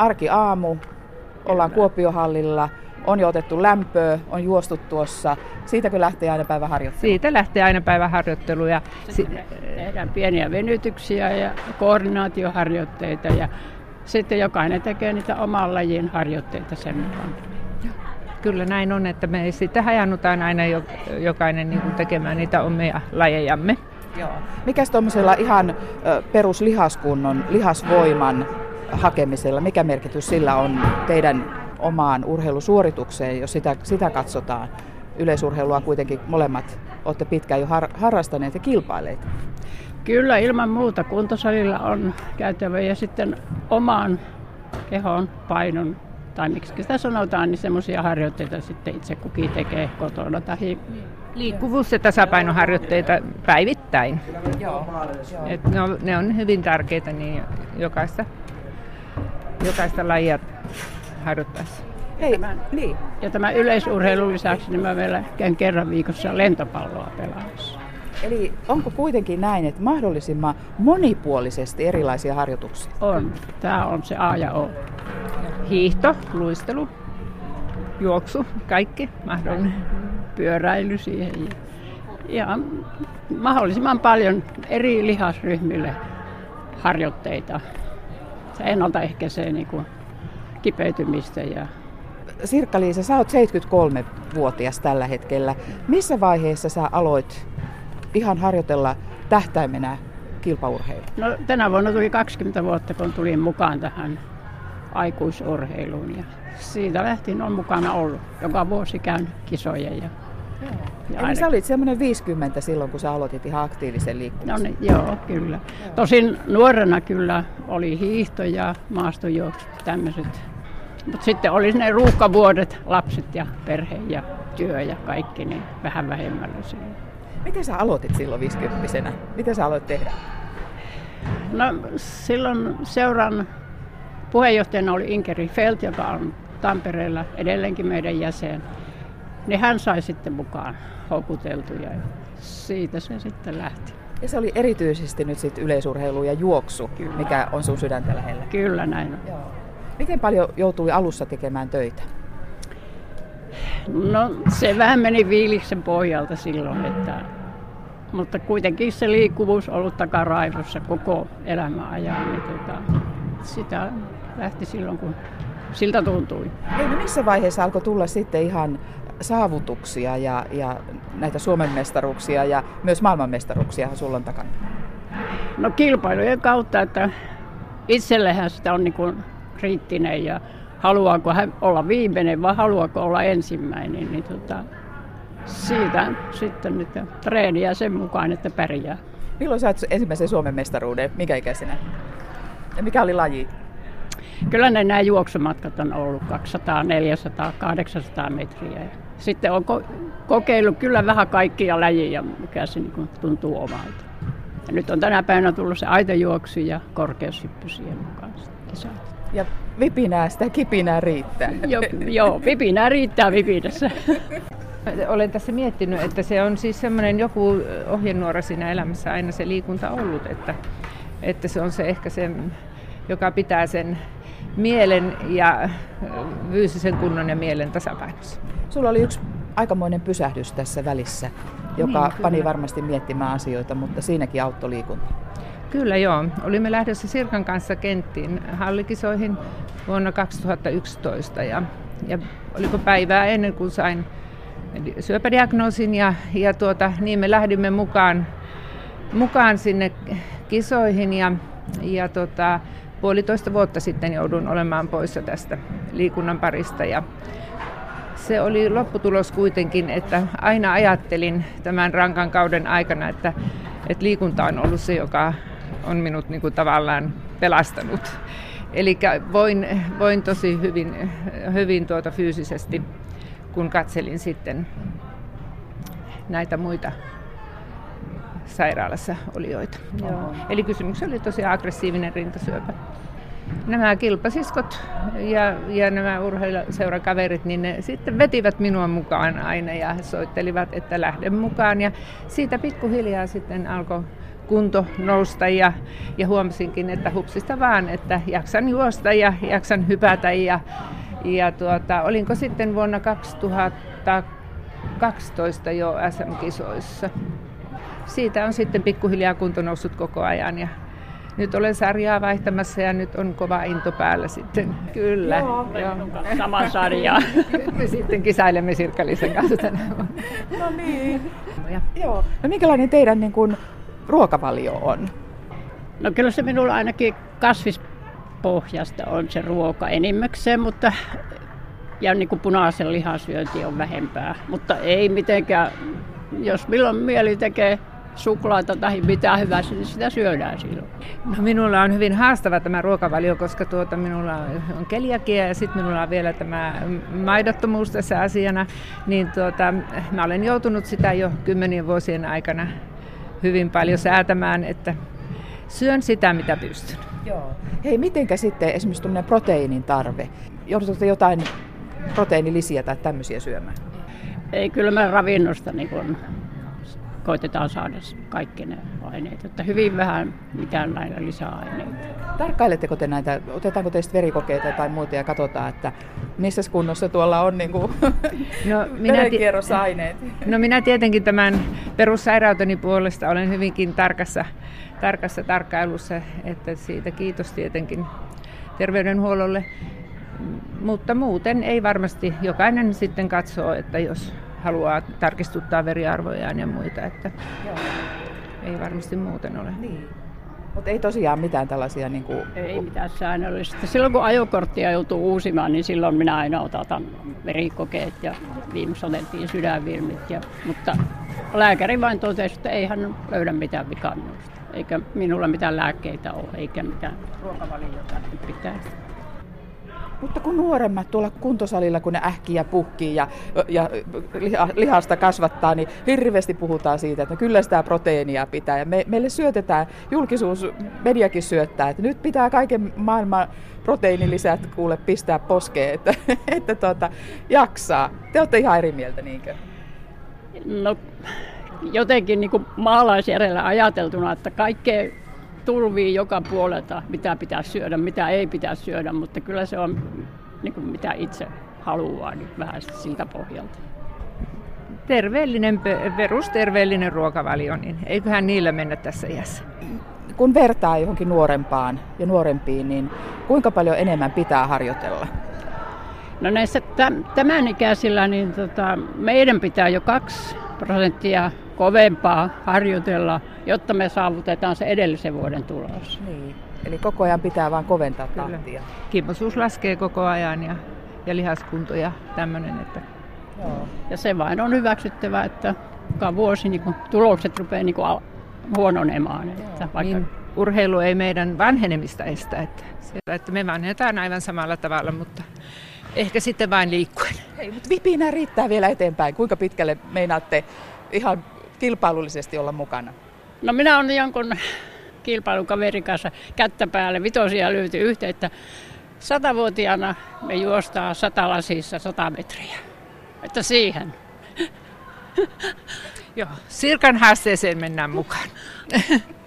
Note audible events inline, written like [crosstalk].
arki aamu, ollaan Kuopiohallilla, on jo otettu lämpöä, on juostu tuossa. Siitäkö lähtee aina päivä harjoittelu? Siitä lähtee aina päivä harjoittelu. Ja si- tehdään pieniä venytyksiä ja koordinaatioharjoitteita ja sitten jokainen tekee niitä oman lajin harjoitteita sen mukaan. Kyllä näin on, että me sitten hajannutaan aina jokainen niin kuin tekemään niitä omia lajejamme. Joo. Mikäs tuommoisella ihan peruslihaskunnon, lihasvoiman hakemisella, mikä merkitys sillä on teidän omaan urheilusuoritukseen, jos sitä, sitä katsotaan? Yleisurheilua kuitenkin molemmat olette pitkään jo har, harrastaneet ja kilpaileet. Kyllä, ilman muuta kuntosalilla on käytävä ja sitten omaan kehon painon tai miksi sitä sanotaan, niin semmoisia harjoitteita sitten itse kukin tekee kotona. Tai... Liikkuvuus- ja tasapainoharjoitteita päivittäin. Joo. Et ne, on, ne on hyvin tärkeitä niin jokaista, jokaista lajia harjoittaessa. Hei, tämän, niin. Ja tämä yleisurheilun lisäksi niin mä vielä käyn kerran viikossa lentopalloa pelaamassa. Eli onko kuitenkin näin, että mahdollisimman monipuolisesti erilaisia harjoituksia? On. Tämä on se A ja O. Hiihto, luistelu, juoksu, kaikki mahdollinen. Pyöräily siihen. Ja mahdollisimman paljon eri lihasryhmille harjoitteita. Se ennaltaehkäisee niin kuin kipeytymistä ja Sirkka-Liisa, sä oot 73-vuotias tällä hetkellä. Missä vaiheessa sä aloit ihan harjoitella tähtäimenä kilpaurheilu? No, tänä vuonna tuli 20 vuotta, kun tulin mukaan tähän aikuisurheiluun. Ja siitä lähtien on mukana ollut. Joka vuosi käyn kisoja. Ja, ja Eli sä olit semmoinen 50 silloin, kun sä aloitit ihan aktiivisen liikkumisen. No niin, joo, kyllä. Joo. Tosin nuorena kyllä oli hiihto ja maastojuoksu, tämmöiset. Mutta sitten oli ne ruuhkavuodet, lapset ja perhe ja työ ja kaikki, niin vähän vähemmällä silloin. Miten sä aloitit silloin 50 Mitä sä aloit tehdä? No silloin seuran puheenjohtajana oli Inkeri Felt, joka on Tampereella edelleenkin meidän jäsen. Niin hän sai sitten mukaan houkuteltuja ja siitä se sitten lähti. Ja se oli erityisesti nyt sitten yleisurheilu ja juoksu, Kyllä. mikä on sun sydäntä lähellä. Kyllä näin on. Joo. Miten paljon joutui alussa tekemään töitä? No se vähän meni viiliksen pohjalta silloin, että, mutta kuitenkin se liikkuvuus on ollut takaraivossa koko elämän ajan. Niin tota, sitä lähti silloin, kun siltä tuntui. Ei, no missä vaiheessa alkoi tulla sitten ihan saavutuksia ja, ja näitä Suomen mestaruuksia ja myös maailmanmestaruuksia sulla on takana? No kilpailujen kautta, että itsellehän sitä on niin kuin kriittinen ja haluaako hän olla viimeinen vai haluaako olla ensimmäinen, niin tota, siitä sitten nyt treeniä sen mukaan, että pärjää. Milloin sait ensimmäisen Suomen mestaruuden? Mikä ikäisenä? Ja mikä oli laji? Kyllä ne nämä juoksumatkat on ollut 200, 400, 800 metriä. Sitten on ko- kokeillut kyllä vähän kaikkia lajeja, mikä se niin tuntuu omalta. Ja nyt on tänä päivänä tullut se aitojuoksu ja korkeushyppy siihen mukaan. Ja vipinää sitä kipinää riittää. [laughs] Jo, joo, vipinää riittää vipinässä. [laughs] Olen tässä miettinyt, että se on siis semmoinen joku ohjenuora siinä elämässä aina se liikunta ollut, että, että se on se ehkä se, joka pitää sen mielen ja fyysisen kunnon ja mielen tasapainossa. Sulla oli yksi aikamoinen pysähdys tässä välissä, joka niin, pani varmasti miettimään asioita, mutta siinäkin auttoi liikunta. Kyllä joo. Olimme lähdössä Sirkan kanssa kenttiin hallikisoihin vuonna 2011 ja, ja oliko päivää ennen kuin sain syöpädiagnoosin ja, ja tuota, niin me lähdimme mukaan, mukaan sinne kisoihin ja, ja tota, puolitoista vuotta sitten joudun olemaan poissa tästä liikunnan parista ja se oli lopputulos kuitenkin, että aina ajattelin tämän rankan kauden aikana, että, että liikunta on ollut se, joka on minut niin kuin tavallaan pelastanut. Eli voin, voin tosi hyvin, hyvin tuota fyysisesti, kun katselin sitten näitä muita sairaalassa olijoita. Joo. Eli kysymys oli tosiaan aggressiivinen rintasyöpä. Nämä kilpasiskot ja, ja nämä urheiluseurakaverit, niin ne sitten vetivät minua mukaan aina ja soittelivat, että lähden mukaan. Ja siitä pikkuhiljaa sitten alkoi kunto nousta ja, ja huomasinkin, että hupsista vaan, että jaksan juosta ja jaksan hypätä ja, ja tuota, olinko sitten vuonna 2012 jo SM-kisoissa. Siitä on sitten pikkuhiljaa kunto noussut koko ajan ja nyt olen sarjaa vaihtamassa ja nyt on kova into päällä sitten. Kyllä. Joo, joo. sama sarja. me sitten kisailemme Sirkkalisen kanssa tänään. no niin. Ja. Joo. No minkälainen teidän niin kuin, ruokavalio on? No kyllä se minulla ainakin kasvispohjasta on se ruoka enimmäkseen, mutta ja niin kuin punaisen lihan syönti on vähempää. Mutta ei mitenkään, jos milloin mieli tekee suklaata tai mitä hyvää, niin sitä syödään silloin. No, minulla on hyvin haastava tämä ruokavalio, koska tuota, minulla on keliakia ja sitten minulla on vielä tämä maidottomuus tässä asiana. Niin tuota, mä olen joutunut sitä jo kymmenien vuosien aikana hyvin paljon säätämään, että syön sitä, mitä pystyn. Joo. Hei, mitenkä sitten esimerkiksi proteiinin tarve? Joudutko jotain proteiinilisiä tai tämmöisiä syömään? Ei, kyllä mä ravinnosta niin kun koitetaan saada kaikki ne aineet, että hyvin vähän mitään näitä lisäaineita. Tarkkailetteko te näitä, otetaanko teistä verikokeita tai muuta ja katsotaan, että missä kunnossa tuolla on niin kuin [laughs] no, minä verenkierrosaineet? No minä tietenkin tämän perussairauteni puolesta olen hyvinkin tarkassa, tarkassa tarkkailussa, että siitä kiitos tietenkin terveydenhuollolle. Mutta muuten ei varmasti, jokainen sitten katsoo, että jos haluaa tarkistuttaa veriarvojaan ja muita, että Joo. ei varmasti muuten ole. Niin. Mutta ei tosiaan mitään tällaisia... Niin kuin... Ei mitään säännöllistä. Silloin kun ajokorttia joutuu uusimaan, niin silloin minä aina otan verikokeet ja viimeksi otettiin sydänvirmit. Ja, mutta lääkäri vain totesi, että ei hän löydä mitään vikannusta. Eikä minulla mitään lääkkeitä ole, eikä mitään ruokavaliota pitää. Mutta kun nuoremmat tuolla kuntosalilla, kun ne ähkii ja puhkii ja, ja lihasta kasvattaa, niin hirveästi puhutaan siitä, että kyllä sitä proteiinia pitää. Ja me, meille syötetään, julkisuus, mediakin syöttää, että nyt pitää kaiken maailman proteiinilisät kuule pistää poskeen, että, [laughs] että tuota, jaksaa. Te olette ihan eri mieltä, niinkö? No jotenkin niin kuin maalaisjärjellä ajateltuna, että kaikkea tulvii joka puolelta, mitä pitää syödä, mitä ei pitää syödä, mutta kyllä se on niin kuin mitä itse haluaa niin vähän siltä pohjalta. Terveellinen, perusterveellinen ruokavalio, niin eiköhän niillä mennä tässä iässä. Kun vertaa johonkin nuorempaan ja nuorempiin, niin kuinka paljon enemmän pitää harjoitella? No näissä tämän ikäisillä, niin tota, meidän pitää jo kaksi prosenttia kovempaa harjoitella, jotta me saavutetaan se edellisen vuoden tulos. Niin. Eli koko ajan pitää vain koventaa Kyllä. tahtia. Kimmosuus laskee koko ajan ja, ja lihaskunto ja tämmöinen. Että... Joo. Ja se vain on hyväksyttävä, että joka vuosi niin kun, tulokset rupeaa niin al- huononemaan. Että vaikka... niin, urheilu ei meidän vanhenemista estä. Että, se, että me vanhetaan aivan samalla tavalla, mutta ehkä sitten vain liikkuen. Hei, mutta vipinä riittää vielä eteenpäin. Kuinka pitkälle meinaatte ihan kilpailullisesti olla mukana? No minä olen jonkun kilpailukaverin kanssa kättä päälle vitosia löyty yhteen, että satavuotiaana me juostaan lasissa sata metriä. Että siihen. Joo, Sirkan haasteeseen mennään mukaan. [laughs]